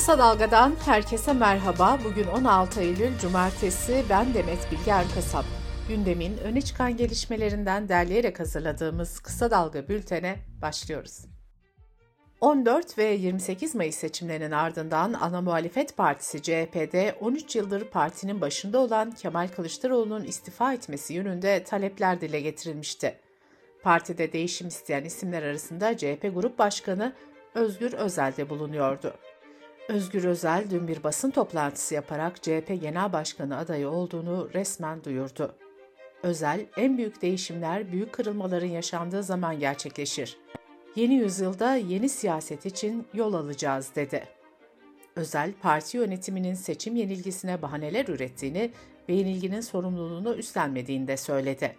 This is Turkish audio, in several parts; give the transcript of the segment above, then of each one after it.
Kısa Dalga'dan herkese merhaba. Bugün 16 Eylül Cumartesi. Ben Demet Bilge Erkasap. Gündemin öne çıkan gelişmelerinden derleyerek hazırladığımız Kısa Dalga bültene başlıyoruz. 14 ve 28 Mayıs seçimlerinin ardından ana muhalefet partisi CHP'de 13 yıldır partinin başında olan Kemal Kılıçdaroğlu'nun istifa etmesi yönünde talepler dile getirilmişti. Partide değişim isteyen isimler arasında CHP Grup Başkanı Özgür Özel de bulunuyordu. Özgür Özel dün bir basın toplantısı yaparak CHP Genel Başkanı adayı olduğunu resmen duyurdu. Özel, en büyük değişimler büyük kırılmaların yaşandığı zaman gerçekleşir. Yeni yüzyılda yeni siyaset için yol alacağız dedi. Özel, parti yönetiminin seçim yenilgisine bahaneler ürettiğini ve yenilginin sorumluluğunu üstlenmediğini de söyledi.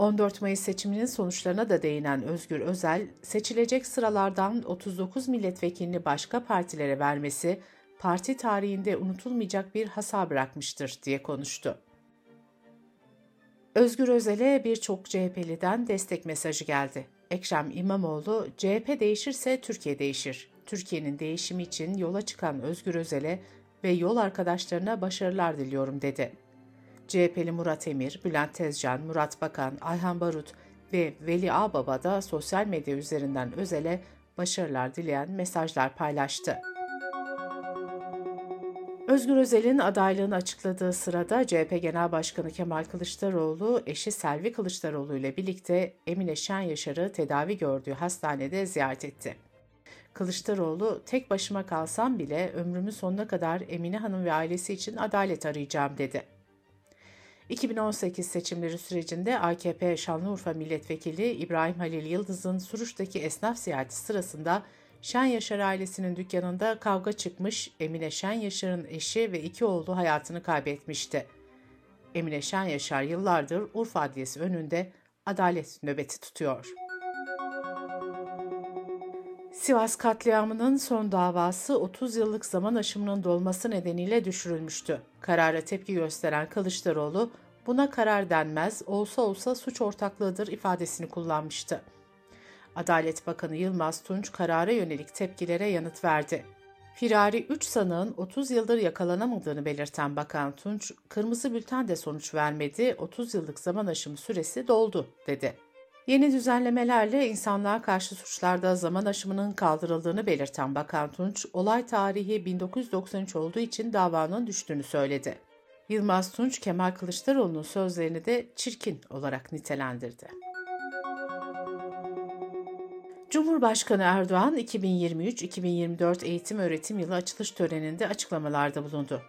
14 Mayıs seçiminin sonuçlarına da değinen Özgür Özel, seçilecek sıralardan 39 milletvekilini başka partilere vermesi, parti tarihinde unutulmayacak bir hasar bırakmıştır diye konuştu. Özgür Özel'e birçok CHP'liden destek mesajı geldi. Ekrem İmamoğlu, CHP değişirse Türkiye değişir. Türkiye'nin değişimi için yola çıkan Özgür Özel'e ve yol arkadaşlarına başarılar diliyorum dedi. CHP'li Murat Emir, Bülent Tezcan, Murat Bakan, Ayhan Barut ve Veli Ağbaba da sosyal medya üzerinden Özel'e başarılar dileyen mesajlar paylaştı. Özgür Özel'in adaylığını açıkladığı sırada CHP Genel Başkanı Kemal Kılıçdaroğlu, eşi Selvi Kılıçdaroğlu ile birlikte Emine Şen Yaşar'ı tedavi gördüğü hastanede ziyaret etti. Kılıçdaroğlu, tek başıma kalsam bile ömrümün sonuna kadar Emine Hanım ve ailesi için adalet arayacağım dedi. 2018 seçimleri sürecinde AKP Şanlıurfa Milletvekili İbrahim Halil Yıldız'ın Suruç'taki esnaf ziyareti sırasında Şen Yaşar ailesinin dükkanında kavga çıkmış, Emine Şen Yaşar'ın eşi ve iki oğlu hayatını kaybetmişti. Emine Şen Yaşar yıllardır Urfa Adliyesi önünde adalet nöbeti tutuyor. Sivas katliamının son davası 30 yıllık zaman aşımının dolması nedeniyle düşürülmüştü. Karara tepki gösteren Kılıçdaroğlu, buna karar denmez, olsa olsa suç ortaklığıdır ifadesini kullanmıştı. Adalet Bakanı Yılmaz Tunç karara yönelik tepkilere yanıt verdi. Firari 3 sanığın 30 yıldır yakalanamadığını belirten Bakan Tunç, kırmızı bülten de sonuç vermedi, 30 yıllık zaman aşımı süresi doldu, dedi. Yeni düzenlemelerle insanlığa karşı suçlarda zaman aşımının kaldırıldığını belirten Bakan Tunç, olay tarihi 1993 olduğu için davanın düştüğünü söyledi. Yılmaz Tunç, Kemal Kılıçdaroğlu'nun sözlerini de çirkin olarak nitelendirdi. Cumhurbaşkanı Erdoğan 2023-2024 eğitim öğretim yılı açılış töreninde açıklamalarda bulundu.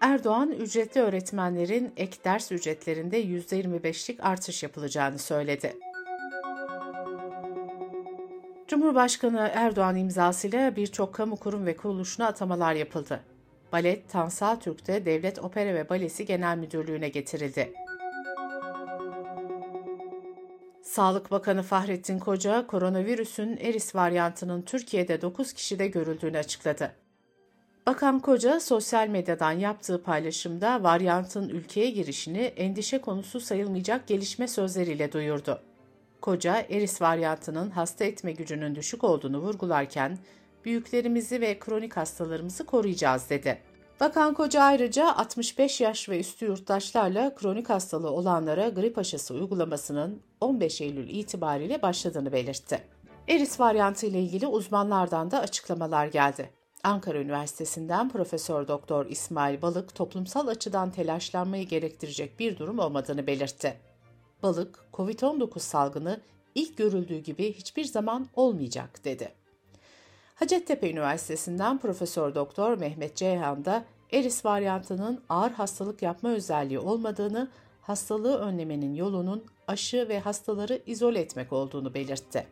Erdoğan, ücretli öğretmenlerin ek ders ücretlerinde %25'lik artış yapılacağını söyledi. Cumhurbaşkanı Erdoğan imzasıyla birçok kamu kurum ve kuruluşuna atamalar yapıldı. Balet Tansal Türk'te Devlet Opera ve Balesi Genel Müdürlüğü'ne getirildi. Sağlık Bakanı Fahrettin Koca, koronavirüsün Eris varyantının Türkiye'de 9 kişide görüldüğünü açıkladı. Bakan Koca, sosyal medyadan yaptığı paylaşımda varyantın ülkeye girişini endişe konusu sayılmayacak gelişme sözleriyle duyurdu. Koca, Eris varyantının hasta etme gücünün düşük olduğunu vurgularken, büyüklerimizi ve kronik hastalarımızı koruyacağız dedi. Bakan Koca ayrıca 65 yaş ve üstü yurttaşlarla kronik hastalığı olanlara grip aşısı uygulamasının 15 Eylül itibariyle başladığını belirtti. Eris varyantı ile ilgili uzmanlardan da açıklamalar geldi. Ankara Üniversitesi'nden Profesör Doktor İsmail Balık toplumsal açıdan telaşlanmayı gerektirecek bir durum olmadığını belirtti. Balık, COVID-19 salgını ilk görüldüğü gibi hiçbir zaman olmayacak dedi. Hacettepe Üniversitesi'nden Profesör Doktor Mehmet Ceyhan da Eris varyantının ağır hastalık yapma özelliği olmadığını, hastalığı önlemenin yolunun aşı ve hastaları izole etmek olduğunu belirtti.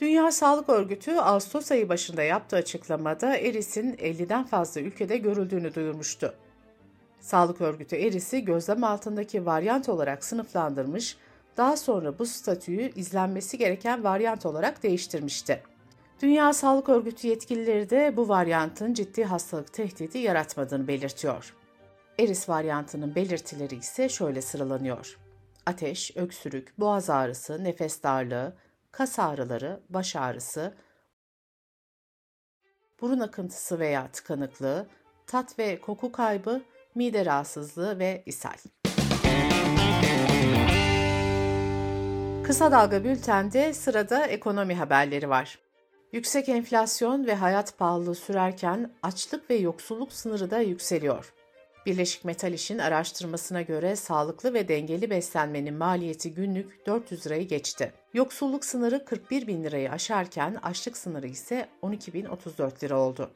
Dünya Sağlık Örgütü Ağustos ayı başında yaptığı açıklamada Eris'in 50'den fazla ülkede görüldüğünü duyurmuştu. Sağlık Örgütü Eris'i gözlem altındaki varyant olarak sınıflandırmış, daha sonra bu statüyü izlenmesi gereken varyant olarak değiştirmişti. Dünya Sağlık Örgütü yetkilileri de bu varyantın ciddi hastalık tehdidi yaratmadığını belirtiyor. Eris varyantının belirtileri ise şöyle sıralanıyor. Ateş, öksürük, boğaz ağrısı, nefes darlığı, kas ağrıları, baş ağrısı, burun akıntısı veya tıkanıklığı, tat ve koku kaybı, mide rahatsızlığı ve ishal. Kısa Dalga Bülten'de sırada ekonomi haberleri var. Yüksek enflasyon ve hayat pahalılığı sürerken açlık ve yoksulluk sınırı da yükseliyor. Birleşik Metal İş'in araştırmasına göre sağlıklı ve dengeli beslenmenin maliyeti günlük 400 lirayı geçti. Yoksulluk sınırı 41 bin lirayı aşarken açlık sınırı ise 12 bin 34 lira oldu.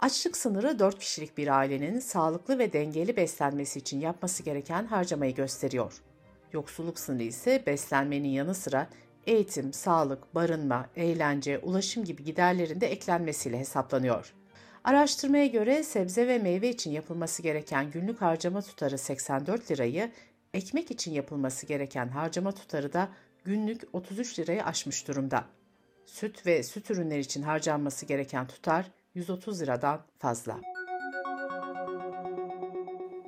Açlık sınırı 4 kişilik bir ailenin sağlıklı ve dengeli beslenmesi için yapması gereken harcamayı gösteriyor. Yoksulluk sınırı ise beslenmenin yanı sıra eğitim, sağlık, barınma, eğlence, ulaşım gibi giderlerin de eklenmesiyle hesaplanıyor. Araştırmaya göre sebze ve meyve için yapılması gereken günlük harcama tutarı 84 lirayı, ekmek için yapılması gereken harcama tutarı da günlük 33 lirayı aşmış durumda. Süt ve süt ürünleri için harcanması gereken tutar 130 liradan fazla.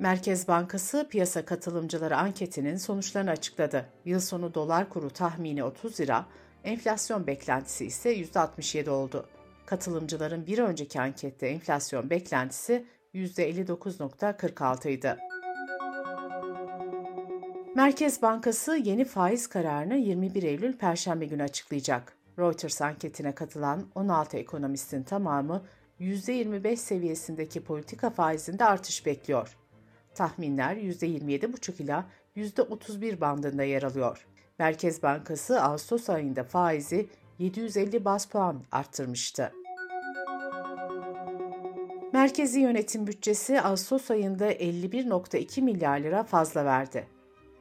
Merkez Bankası piyasa katılımcıları anketinin sonuçlarını açıkladı. Yıl sonu dolar kuru tahmini 30 lira, enflasyon beklentisi ise %67 oldu. Katılımcıların bir önceki ankette enflasyon beklentisi %59.46 idi. Merkez Bankası yeni faiz kararını 21 Eylül Perşembe günü açıklayacak. Reuters anketine katılan 16 ekonomistin tamamı %25 seviyesindeki politika faizinde artış bekliyor. Tahminler %27,5 ila %31 bandında yer alıyor. Merkez Bankası Ağustos ayında faizi 750 bas puan arttırmıştı. Merkezi yönetim bütçesi Ağustos ayında 51.2 milyar lira fazla verdi.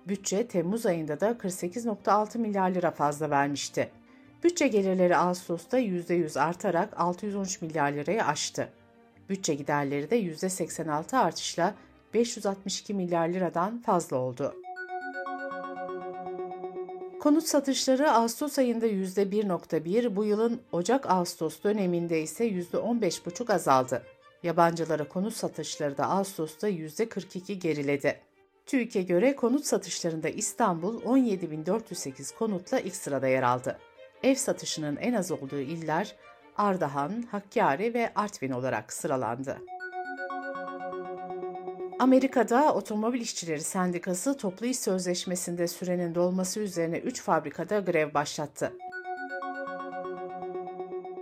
Bütçe Temmuz ayında da 48.6 milyar lira fazla vermişti. Bütçe gelirleri Ağustos'ta %100 artarak 613 milyar lirayı aştı. Bütçe giderleri de %86 artışla 562 milyar liradan fazla oldu. Konut satışları Ağustos ayında %1.1, bu yılın Ocak-Ağustos döneminde ise %15,5 azaldı. Yabancılara konut satışları da Ağustos'ta %42 geriledi. TÜİK'e göre konut satışlarında İstanbul 17.408 konutla ilk sırada yer aldı. Ev satışının en az olduğu iller Ardahan, Hakkari ve Artvin olarak sıralandı. Amerika'da Otomobil İşçileri Sendikası toplu iş sözleşmesinde sürenin dolması üzerine 3 fabrikada grev başlattı.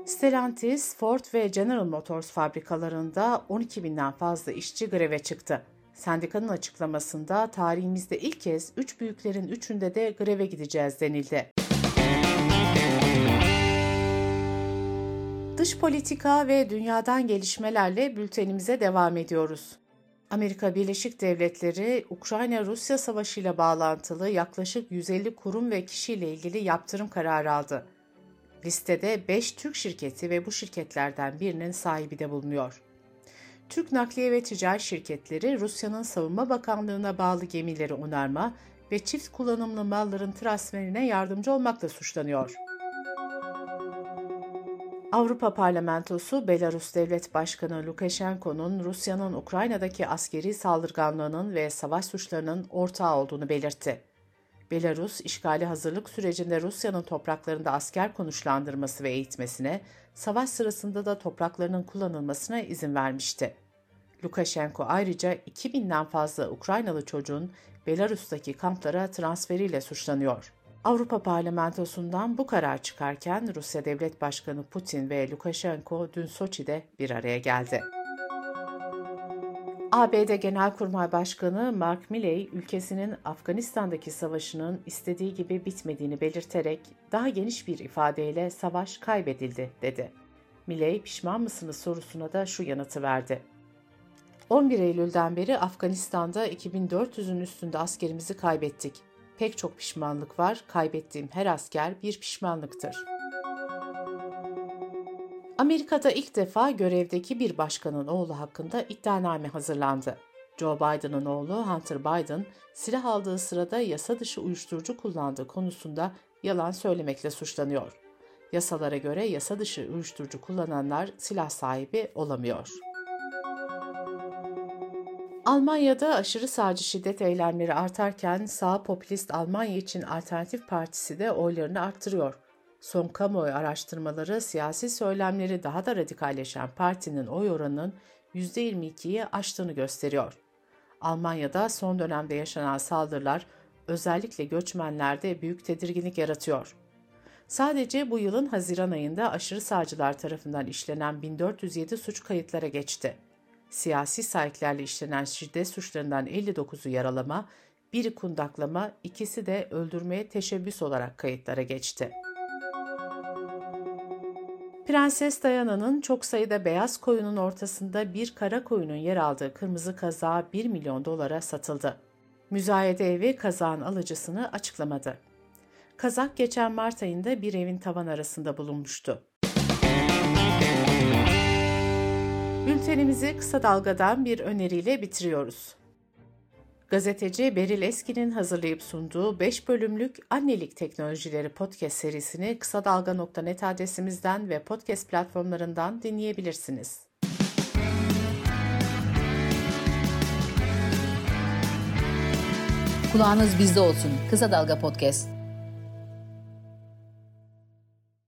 Stellantis, Ford ve General Motors fabrikalarında 12 binden fazla işçi greve çıktı. Sendikanın açıklamasında tarihimizde ilk kez 3 büyüklerin üçünde de greve gideceğiz denildi. Dış politika ve dünyadan gelişmelerle bültenimize devam ediyoruz. Amerika Birleşik Devletleri, Ukrayna-Rusya Savaşı ile bağlantılı yaklaşık 150 kurum ve kişiyle ilgili yaptırım kararı aldı. Listede 5 Türk şirketi ve bu şirketlerden birinin sahibi de bulunuyor. Türk nakliye ve ticaret şirketleri Rusya'nın Savunma Bakanlığı'na bağlı gemileri onarma ve çift kullanımlı malların transferine yardımcı olmakla suçlanıyor. Avrupa Parlamentosu Belarus Devlet Başkanı Lukashenko'nun Rusya'nın Ukrayna'daki askeri saldırganlığının ve savaş suçlarının ortağı olduğunu belirtti. Belarus, işgali hazırlık sürecinde Rusya'nın topraklarında asker konuşlandırması ve eğitmesine, savaş sırasında da topraklarının kullanılmasına izin vermişti. Lukashenko ayrıca 2000'den fazla Ukraynalı çocuğun Belarus'taki kamplara transferiyle suçlanıyor. Avrupa Parlamentosu'ndan bu karar çıkarken Rusya Devlet Başkanı Putin ve Lukashenko dün Soçi'de bir araya geldi. ABD Genelkurmay Başkanı Mark Milley, ülkesinin Afganistan'daki savaşının istediği gibi bitmediğini belirterek daha geniş bir ifadeyle savaş kaybedildi dedi. Milley, pişman mısınız sorusuna da şu yanıtı verdi. 11 Eylül'den beri Afganistan'da 2400'ün üstünde askerimizi kaybettik. Pek çok pişmanlık var, kaybettiğim her asker bir pişmanlıktır. Amerika'da ilk defa görevdeki bir başkanın oğlu hakkında iddianame hazırlandı. Joe Biden'ın oğlu Hunter Biden, silah aldığı sırada yasa dışı uyuşturucu kullandığı konusunda yalan söylemekle suçlanıyor. Yasalara göre yasa dışı uyuşturucu kullananlar silah sahibi olamıyor. Almanya'da aşırı sağcı şiddet eylemleri artarken sağ popülist Almanya için Alternatif Partisi de oylarını arttırıyor. Son kamuoyu araştırmaları siyasi söylemleri daha da radikalleşen partinin oy oranının %22'yi aştığını gösteriyor. Almanya'da son dönemde yaşanan saldırılar özellikle göçmenlerde büyük tedirginlik yaratıyor. Sadece bu yılın Haziran ayında aşırı sağcılar tarafından işlenen 1407 suç kayıtlara geçti. Siyasi sahiplerle işlenen şiddet suçlarından 59'u yaralama, biri kundaklama, ikisi de öldürmeye teşebbüs olarak kayıtlara geçti. Prenses Diana'nın çok sayıda beyaz koyunun ortasında bir kara koyunun yer aldığı kırmızı kazağı 1 milyon dolara satıldı. Müzayede evi kazağın alıcısını açıklamadı. Kazak geçen Mart ayında bir evin tavan arasında bulunmuştu. Bültenimizi kısa dalgadan bir öneriyle bitiriyoruz. Gazeteci Beril Eski'nin hazırlayıp sunduğu 5 bölümlük Annelik Teknolojileri podcast serisini kısa dalga.net adresimizden ve podcast platformlarından dinleyebilirsiniz. Kulağınız bizde olsun. Kısa Dalga Podcast.